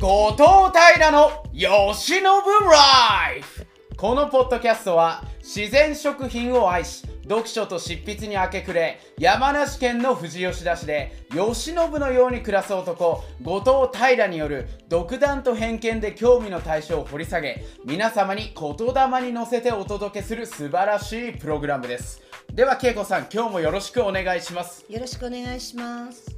後藤平の慶喜ライフ。このポッドキャストは自然食品を愛し読書と執筆に明け暮れ山梨県の富士吉田市で慶喜のように暮らす男後藤平による独断と偏見で興味の対象を掘り下げ皆様に言霊に乗せてお届けする素晴らしいプログラムです。では恵子さん今日もよろしくお願いします。よろしくお願いします。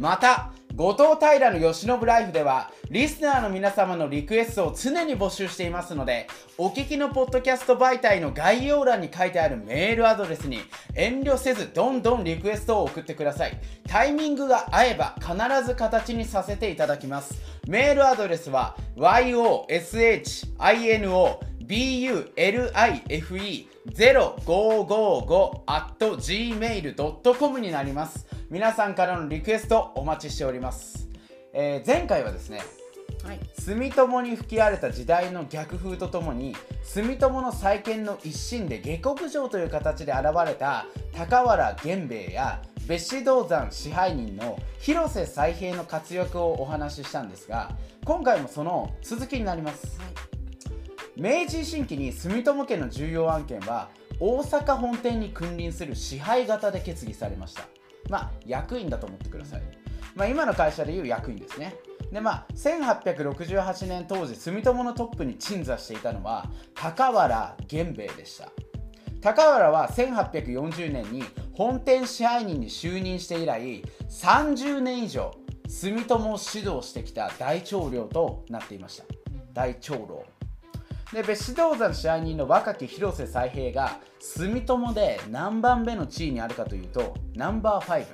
また後藤平の吉信ライフではリスナーの皆様のリクエストを常に募集していますのでお聞きのポッドキャスト媒体の概要欄に書いてあるメールアドレスに遠慮せずどんどんリクエストを送ってください。タイミングが合えば必ず形にさせていただきます。メールアドレスは yoshino bulife0555 at gmail.com になります。皆さんからのリクエストお待ちしております、えー前回はですねはい。住友に吹き荒れた時代の逆風とともに住友の再建の一心で下克上という形で現れた高原源兵衛や別紙銅山支配人の広瀬太平の活躍をお話ししたんですが今回もその続きになります。明治維新期に住友家の重要案件は大阪本店に君臨する支配型で決議されましたまあ役員だと思ってください、まあ、今の会社でいう役員ですね。でまあ1868年当時住友のトップに鎮座していたのは高原源兵衛でした。高原は1840年に本店支配人に就任して以来30年以上住友を指導してきた大長領となっていました。大長老。で別紙銅山支配人の若き広瀬太平が住友で何番目の地位にあるかというとナンバー5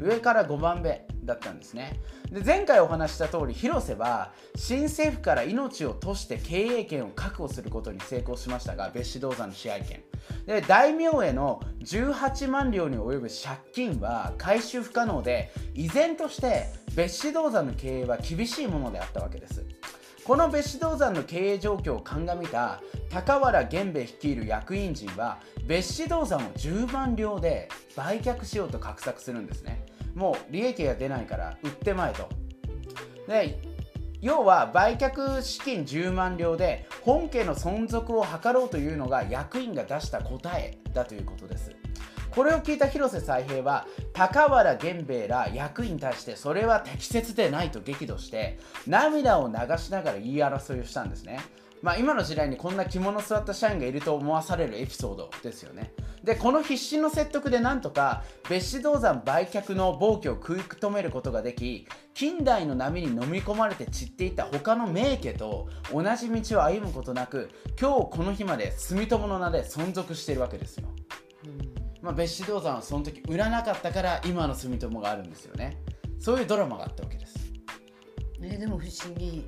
上から5番目だったんですね。で前回お話しした通り広瀬は新政府から命を賭して経営権を確保することに成功しましたが別紙銅山の支配権。で大名への18万両に及ぶ借金は回収不可能で依然として別紙銅山の経営は厳しいものであったわけです。この別紙銅山の経営状況を鑑みた高原源兵衛率いる役員陣は別紙銅山を10万両で売却しようと画策するんですね。もう利益が出ないから売ってまえと。で要は売却資金10万両で本家の存続を図ろうというのが役員が出した答えだということです。これを聞いた広瀬太平は高原源兵衛ら役員に対してそれは適切でないと激怒して涙を流しながら言い争いをしたんですね。まあ今の時代にこんな着物座った社員がいると思わされるエピソードですよね。でこの必死の説得でなんとか別紙銅山売却の暴挙を食い止めることができ近代の波に飲み込まれて散っていた他の名家と同じ道を歩むことなく今日この日まで住友の名で存続しているわけですよ。まあ、別紙銅山はその時売らなかったから今の住友があるんですよね。そういうドラマがあったわけです。ねでも不思議。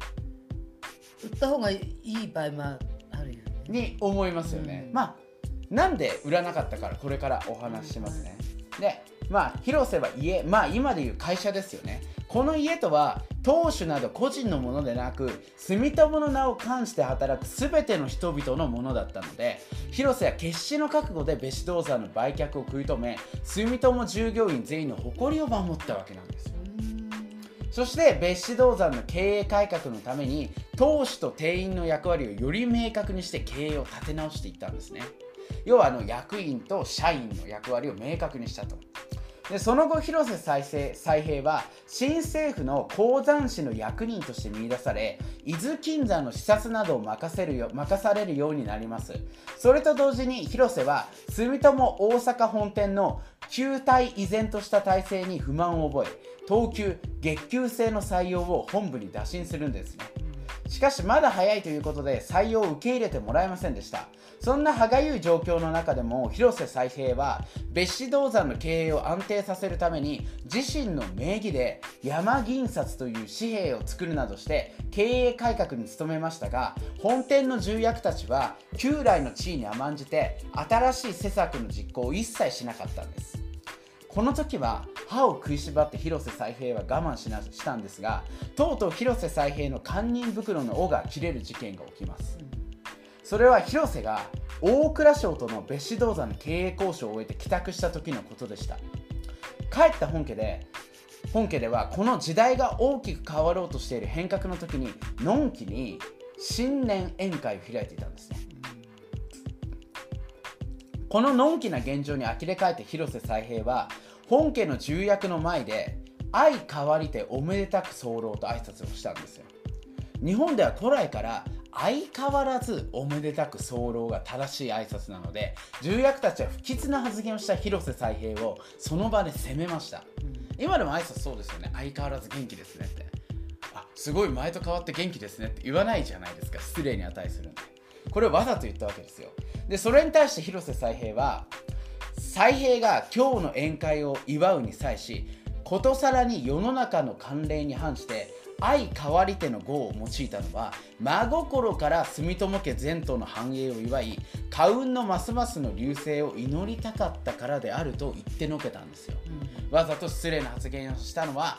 売った方がいい場合もあるよね。に思いますよね、うん。まあなんで売らなかったからこれからお話ししますね、でまあ広瀬は家まあ今でいう会社ですよねこの家とは当主など個人のものでなく住友の名を冠して働く全ての人々のものだったので広瀬は決死の覚悟で別紙銅山の売却を食い止め住友従業員全員の誇りを守ったわけなんですよ。そして別紙銅山の経営改革のために当主と店員の役割をより明確にして経営を立て直していったんですね。要はあの役員と社員の役割を明確にしたとでその後広瀬再生再平は新政府の鉱山士の役人として見出され伊豆金山の視察などを任せるよ任されるようになります。それと同時に広瀬は住友大阪本店の旧体依然とした体制に不満を覚え等級月給制の採用を本部に打診するんですね。しかしまだ早いということで採用を受け入れてもらえませんでした。そんな歯がゆい状況の中でも広瀬再平は別紙銅山の経営を安定させるために自身の名義で山銀札という紙幣を作るなどして経営改革に努めましたが本店の重役たちは旧来の地位に甘んじて新しい施策の実行を一切しなかったんです。この時は歯を食いしばって広瀬再平は我慢しなしたんですがとうとう広瀬再平の堪忍袋の尾が切れる事件が起きます。それは広瀬が大蔵省との別紙銅山の経営交渉を終えて帰宅した時のことでした。帰った本家で本家ではこの時代が大きく変わろうとしている変革の時にのんきに新年宴会を開いていたんですね。こののんきな現状に呆れ返って広瀬彩平は本家の重役の前で相変わりておめでたく候と挨拶をしたんですよ。日本では古来から相変わらずおめでたく候が正しい挨拶なので重役たちは不吉な発言をした広瀬彩平をその場で責めました、今でも挨拶そうですよね。相変わらず元気ですねって。あすごい前と変わって元気ですねって言わないじゃないですか。失礼に値するんで。これをわざと言ったわけですよ。でそれに対して広瀬彩平は彩平が今日の宴会を祝うに際しことさらに世の中の慣例に反して相変わり手の語を用いたのは真心から住友家前途の繁栄を祝い家運のますますの隆盛を祈りたかったからであると言ってのけたんですよ、うん、わざと失礼な発言をしたのは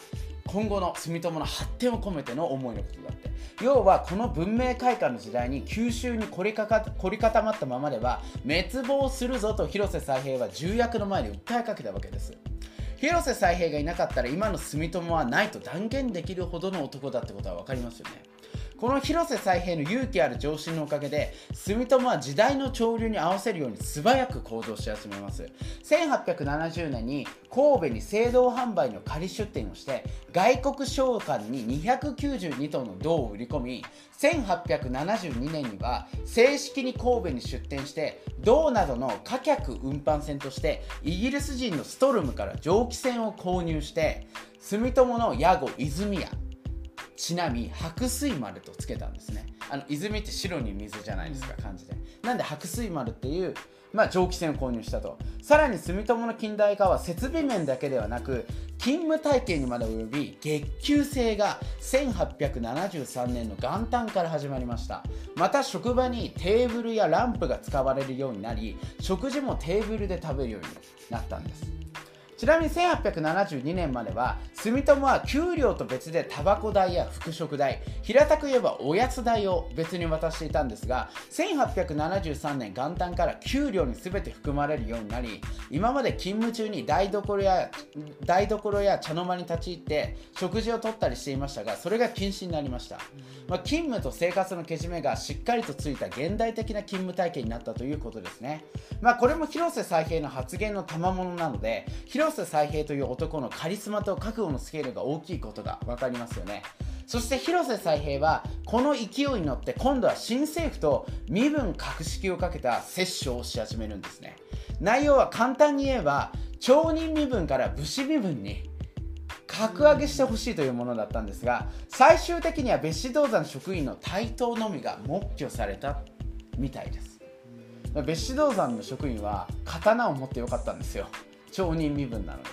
今後の住友の発展を込めての思いのことだって。要はこの文明開化の時代に九州に凝りかか凝り固まったままでは滅亡するぞと広瀬再平は重役の前に訴えかけたわけです。広瀬再平がいなかったら今の住友はないと断言できるほどの男だってことは分かりますよね。この広瀬彩平の勇気ある上進のおかげで住友は時代の潮流に合わせるように素早く行動し始めます。1870年に神戸に製銅販売の仮出店をして外国商館に292トンの銅を売り込み1872年には正式に神戸に出店して銅などの貨客運搬船としてイギリス人のストルムから蒸気船を購入して住友の屋号泉屋ちなみ白水丸とつけたんですね。あの泉って白に水じゃないですか感じで。なんで白水丸っていうまあ、蒸気船を購入したと。さらに住友の近代化は設備面だけではなく勤務体系にまで及び月給制が1873年の元旦から始まりました。また職場にテーブルやランプが使われるようになり食事もテーブルで食べるようになったんですちなみに1872年までは住友は給料と別でタバコ代や服飾代平たく言えばおやつ代を別に渡していたんですが1873年元旦から給料に全て含まれるようになり今まで勤務中に台所や台所や茶の間に立ち入って食事をとったりしていましたがそれが禁止になりました、まあ、勤務と生活のけじめがしっかりとついた現代的な勤務体系になったということですね、まあ、これも広瀬彩平の発言の賜物なので広瀬彩平という男のカリスマと覚悟のスケールが大きいことが分かりますよね。そして広瀬彩平はこの勢いに乗って今度は新政府と身分格式をかけた折衝をし始めるんですね。内容は簡単に言えば町人身分から武士身分に格上げしてほしいというものだったんですが最終的には別紙銅山職員の台頭のみが黙許されたみたいです。別紙銅山の職員は刀を持ってよかったんですよ。町人身分なのに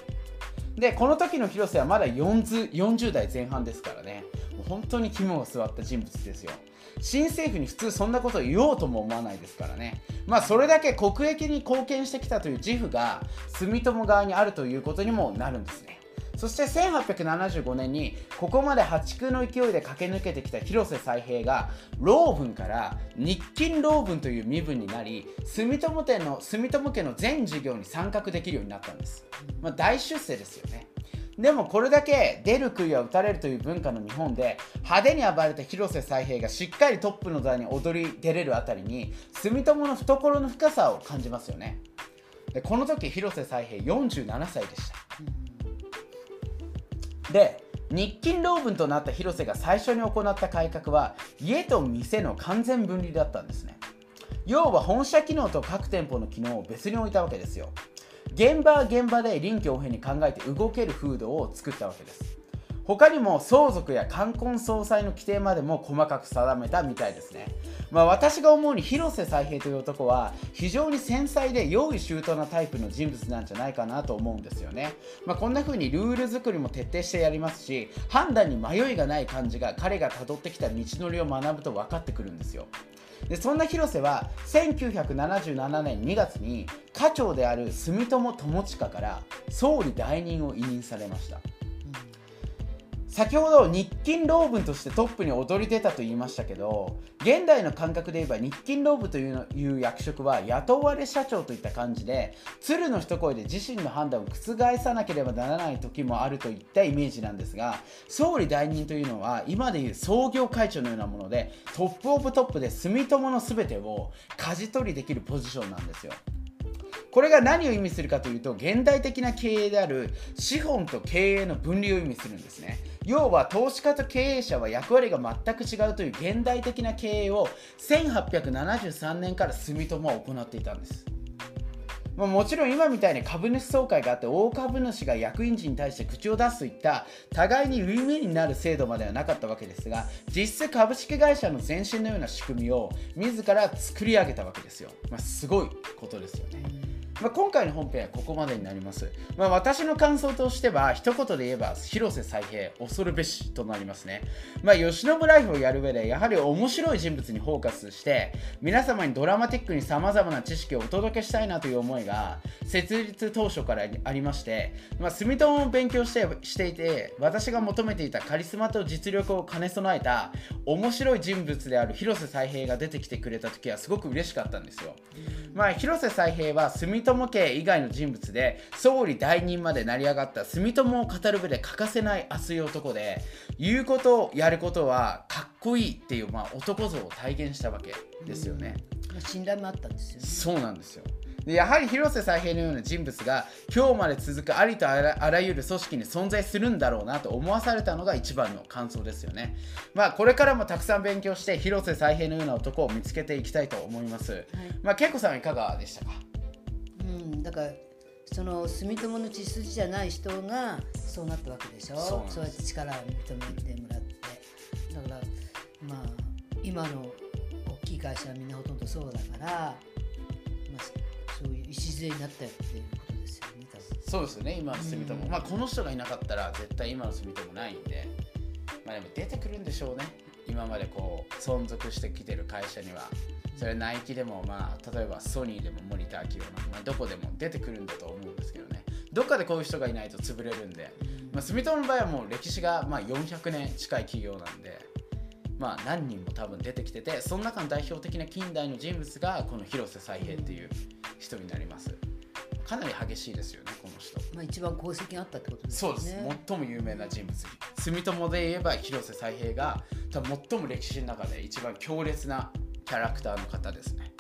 でこの時の広瀬はまだ 40, 40代前半ですからね。もう本当に肝を据わった人物ですよ。新政府に普通そんなことを言おうとも思わないですからね。まあそれだけ国益に貢献してきたという自負が住友側にあるということにもなるんですね。そして1875年にここまで破竹の勢いで駆け抜けてきた広瀬彩平が老分から日勤老分という身分になり住友店の住友家の全事業に参画できるようになったんです、まあ、大出世ですよね。でもこれだけ出る杭は打たれるという文化の日本で派手に暴れた広瀬彩平がしっかりトップの座に踊り出れるあたりに住友の懐の深さを感じますよね。でこの時広瀬彩平47歳でした。で日勤労分となった広瀬が最初に行った改革は家と店の完全分離だったんですね。要は本社機能と各店舗の機能を別に置いたわけですよ。現場は現場で臨機応変に考えて動ける風土を作ったわけです。他にも相続や冠婚葬祭の規定までも細かく定めたみたいですね。まあ、私が思うに広瀬彩平という男は非常に繊細で用意周到なタイプの人物なんじゃないかなと思うんですよね。まあ、こんな風にルール作りも徹底してやりますし判断に迷いがない感じが彼が辿ってきた道のりを学ぶと分かってくるんですよ。でそんな広瀬は1977年2月に課長である住友友近から総理代任を委任されました。先ほど日勤労分としてトップに躍り出たと言いましたけど現代の感覚で言えば日勤労部というのいう役職は雇われ社長といった感じで鶴の一声で自身の判断を覆さなければならない時もあるといったイメージなんですが総理代任というのは今でいう創業会長のようなものでトップオブトップで住友の全てを舵取りできるポジションなんですよ。これが何を意味するかというと現代的な経営である資本と経営の分離を意味するんですね要は投資家と経営者は役割が全く違うという現代的な経営を1873年から住友は行っていたんですまもちろん今みたいに株主総会があって大株主が役員陣に対して口を出すといった互いにウィンウィンになる制度まではなかったわけですが実質株式会社の前身のような仕組みを自ら作り上げたわけですよ、まあ、すごいことですよね。まあ、今回の本編はここまでになります。まあ、私の感想としては、一言で言えば、広瀬彩平、恐るべしとなりますね。まあ、吉信ライフをやる上で、やはり面白い人物にフォーカスして、皆様にドラマティックに様々な知識をお届けしたいなという思いが、設立当初からありまして、まあ、住友を勉強してしていて、私が求めていたカリスマと実力を兼ね備えた、面白い人物である広瀬彩平が出てきてくれた時は、すごく嬉しかったんですよ。まあ、広瀬彩平は住友家以外の人物で総理代任まで成り上がった住友を語る上で欠かせない熱い男で言うことやることはかっこいいっていう、まあ、男像を体現したわけですよね。信頼もあったんですよ、ね、そうなんですよでやはり広瀬彩平のような人物が今日まで続くありとあらゆる組織に存在するんだろうなと思わされたのが一番の感想ですよね。まあこれからもたくさん勉強して広瀬彩平のような男を見つけていきたいと思います。はい、まあ恵子さんいかがでしたか？うんだからその住友の血筋じゃない人がそうなったわけでしょ？そうやって力を認めてもらって。だからまあ今の大きい会社はみんなほとんどそうだから、まあ、そういう礎になったよっていうことですよね多分。そうですよね今の住友、うん、まあこの人がいなかったら絶対今の住友ないんで。まあでも出てくるんでしょうね今までこう存続してきてる会社にはそれナイキでもまあ例えばソニーでもモニター企業の、まあ、どこでも出てくるんだと思うんですけどね。どっかでこういう人がいないと潰れるんで、まあ、住友の場合はもう歴史がまあ400年近い企業なんでまあ、何人も多分出てきててその中の代表的な近代の人物がこの広瀬彩平っていう人になります。かなり激しいですよねこの人、まあ、一番功績があったってことですね。そうです。最も有名な人物。住友で言えば広瀬彩平が多分最も歴史の中で一番強烈なキャラクターの方ですね。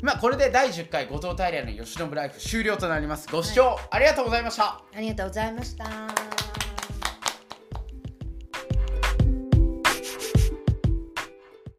まあこれで第10回後藤平の吉野ライフ終了となります。ご視聴ありがとうございました、ありがとうございました